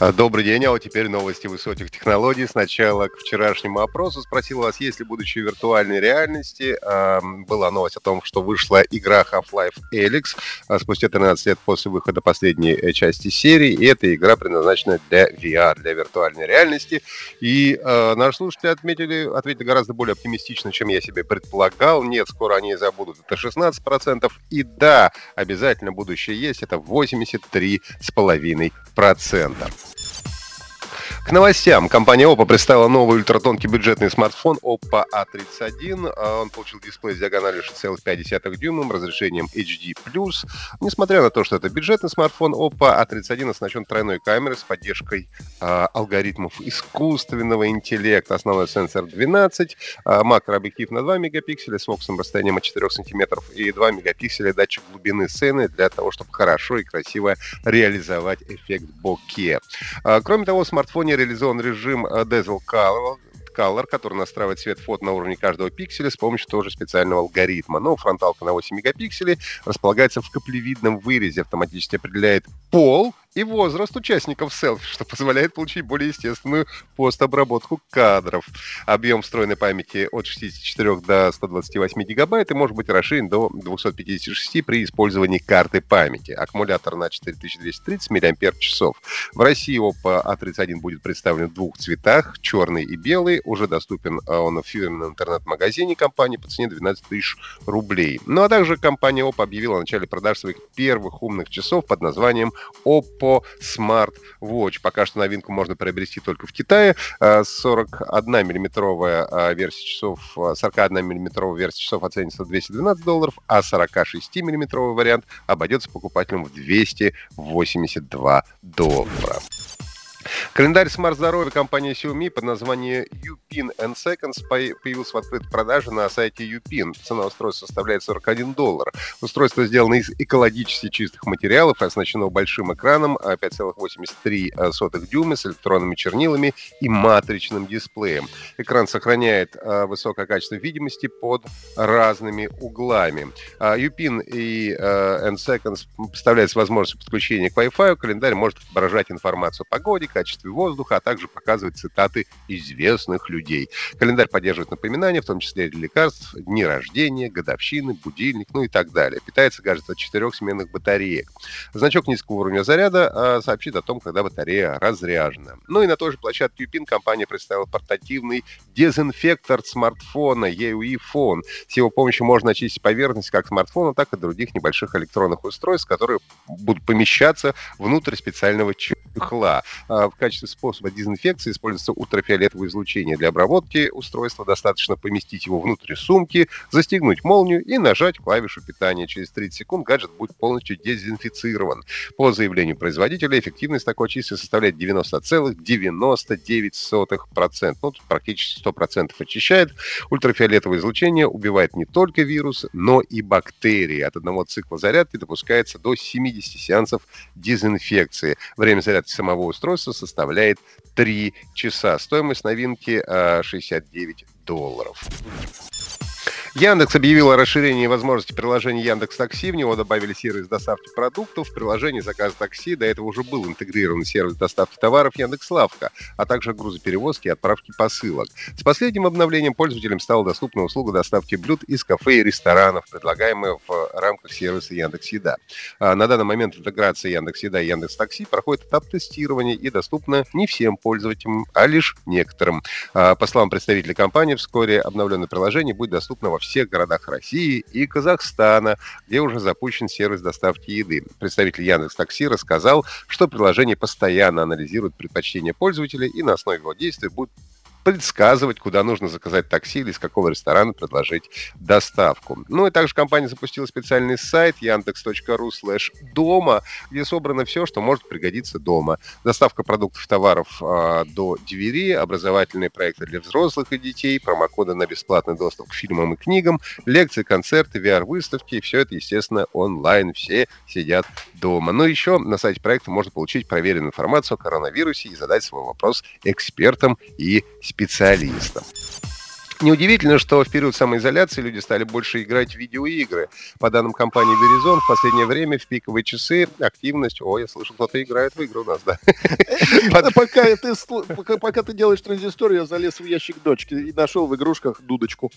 А, добрый день, а вот теперь новости высоких технологий. Сначала к вчерашнему опросу спросил вас, есть ли будущее виртуальной реальности. Была новость о том, что вышла игра Half-Life Alyx а, спустя 13 лет после выхода последней э, части серии. И эта игра предназначена для VR, для виртуальной реальности. И наши слушатели отметили, ответили гораздо более оптимистично, чем я себе предполагал. Нет, скоро они забудут. Это 16%. И да, обязательно будущее есть. Это 83,5%. К новостям. Компания Oppo представила новый ультратонкий бюджетный смартфон Oppo A31. А, он получил дисплей с диагональю 6,5 дюймом, разрешением HD+. Несмотря на то, что это бюджетный смартфон, Oppo A31 оснащен тройной камерой с поддержкой э, алгоритмов искусственного интеллекта. Основной сенсор 12, э, макрообъектив на 2 мегапикселя с фокусным расстоянием от 4 сантиметров и 2 мегапикселя датчик глубины сцены для того, чтобы хорошо и красиво реализовать эффект боке. Э, кроме того, в смартфоне реализован режим э, Dazzle Color, Color, который настраивает цвет фото на уровне каждого пикселя с помощью тоже специального алгоритма. Но фронталка на 8 мегапикселей располагается в каплевидном вырезе, автоматически определяет пол и возраст участников селфи, что позволяет получить более естественную постобработку кадров. Объем встроенной памяти от 64 до 128 гигабайт и может быть расширен до 256 при использовании карты памяти. Аккумулятор на 4230 мАч. В России Oppo A31 будет представлен в двух цветах, черный и белый. Уже доступен а, он в фирменном интернет-магазине компании по цене 12 тысяч рублей. Ну а также компания Oppo объявила о начале продаж своих первых умных часов под названием Oppo Smart Watch. Пока что новинку можно приобрести только в Китае. 41-миллиметровая а, версия часов, 41-миллиметровая а, версия часов оценится в 212 долларов, а 46-миллиметровый вариант обойдется покупателям в 282 доллара. Календарь смарт-здоровья компании Xiaomi под названием Upin and Seconds появился в открытой продаже на сайте Upin. Цена устройства составляет 41 доллар. Устройство сделано из экологически чистых материалов оснащено большим экраном 5,83 а, дюйма с электронными чернилами и матричным дисплеем. Экран сохраняет а, высокое качество видимости под разными углами. Upin и N Seconds представляет возможность подключения к Wi-Fi. Календарь может отображать информацию о погоде, качестве воздуха, а также показывать цитаты известных людей. Календарь поддерживает напоминания, в том числе лекарств, дни рождения, годовщины, будильник, ну и так далее. Питается гаджет от четырех сменных батареек. Значок низкого уровня заряда а, сообщит о том, когда батарея разряжена. Ну и на той же площадке UPIN компания представила портативный дезинфектор смартфона EUI Phone. С его помощью можно очистить поверхность как смартфона, так и других небольших электронных устройств, которые будут помещаться внутрь специального чехла. А, в качестве способа дезинфекции используется ультрафиолетовое излучение. Для обработки устройства достаточно поместить его внутрь сумки, застегнуть молнию и нажать клавишу питания. Через 30 секунд гаджет будет полностью дезинфицирован. По заявлению производителя, эффективность такой очистки составляет 90,99%. Ну, практически 100% очищает. Ультрафиолетовое излучение убивает не только вирус, но и бактерии. От одного цикла зарядки допускается до 70 сеансов дезинфекции. Время зарядки самого устройства составляет 3 часа. Стоимость новинки 69 а, долларов. Яндекс объявил о расширении возможности приложения Яндекс Такси. В него добавили сервис доставки продуктов. В приложении заказ такси до этого уже был интегрирован сервис доставки товаров Яндекс Лавка, а также грузоперевозки и отправки посылок. С последним обновлением пользователям стала доступна услуга доставки блюд из кафе и ресторанов, предлагаемая в рамках сервиса Яндекс Еда. А на данный момент интеграция Яндекс Еда и Яндекс Такси проходит этап тестирования и доступна не всем пользователям, а лишь некоторым. А, по словам представителей компании, вскоре обновленное приложение будет доступно во всех всех городах России и Казахстана, где уже запущен сервис доставки еды. Представитель Яндекс Такси рассказал, что приложение постоянно анализирует предпочтения пользователей и на основе его действий будет предсказывать, куда нужно заказать такси или из какого ресторана предложить доставку. Ну и также компания запустила специальный сайт yandex.ru slash дома, где собрано все, что может пригодиться дома. Доставка продуктов и товаров э, до двери, образовательные проекты для взрослых и детей, промокоды на бесплатный доступ к фильмам и книгам, лекции, концерты, VR-выставки. И все это, естественно, онлайн. Все сидят дома. Но еще на сайте проекта можно получить проверенную информацию о коронавирусе и задать свой вопрос экспертам и специалистам. Неудивительно, что в период самоизоляции люди стали больше играть в видеоигры. По данным компании Verizon, в последнее время в пиковые часы активность... О, я слышал, кто-то играет в игры у нас, да. Пока ты, делаешь транзистор, я залез в ящик дочки и нашел в игрушках дудочку.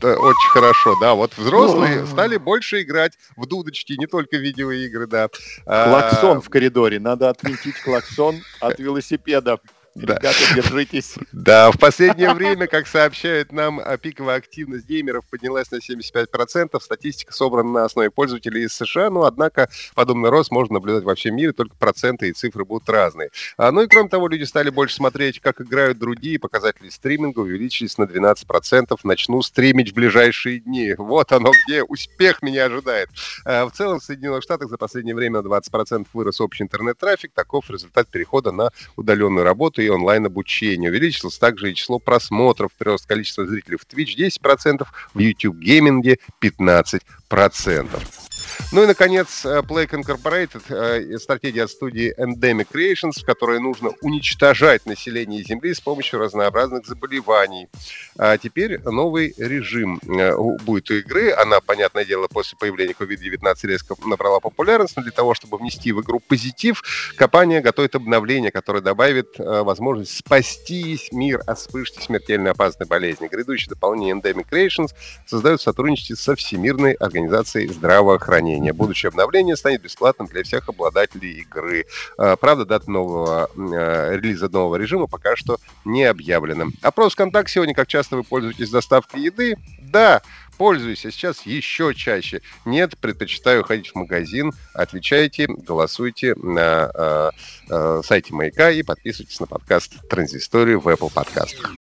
Да, очень хорошо, да. Вот взрослые стали больше играть в дудочки, не только видеоигры, да. Клаксон а... в коридоре. Надо отметить клаксон от велосипеда. Ребята, держитесь. Да, в последнее время, как сообщают нам, а, пиковая активность геймеров поднялась на 75%. Статистика собрана на основе пользователей из США, но, однако, подобный рост можно наблюдать во всем мире, только проценты и цифры будут разные. А, ну и, кроме того, люди стали больше смотреть, как играют другие. Показатели стриминга увеличились на 12%. Начну стримить в ближайшие дни. Вот оно где. Успех меня ожидает. А, в целом, в Соединенных Штатах за последнее время на 20% вырос общий интернет-трафик. Таков результат перехода на удаленную работу и онлайн-обучения. Увеличилось также и число просмотров, прирост количества зрителей в Twitch 10%, в YouTube гейминге 15%. Ну и, наконец, э, Plague Incorporated, э, стратегия от студии Endemic Creations, в которой нужно уничтожать население Земли с помощью разнообразных заболеваний. А теперь новый режим э, будет у игры. Она, понятное дело, после появления COVID-19 резко набрала популярность, но для того, чтобы внести в игру позитив, компания готовит обновление, которое добавит возможность спасти мир от вспышки смертельно опасной болезни. Грядущее дополнение Endemic Creations создают сотрудничество со Всемирной организацией здравоохранения обновления. Будущее обновление станет бесплатным для всех обладателей игры. А, правда, дата нового э, релиза нового режима пока что не объявлена. Опрос ВКонтакте сегодня, как часто вы пользуетесь доставкой еды? Да, пользуюсь, а сейчас еще чаще. Нет, предпочитаю ходить в магазин. Отвечайте, голосуйте на э, э, сайте Маяка и подписывайтесь на подкаст Транзисторию в Apple подкастах.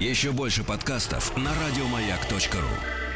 Еще больше подкастов на радиомаяк.ру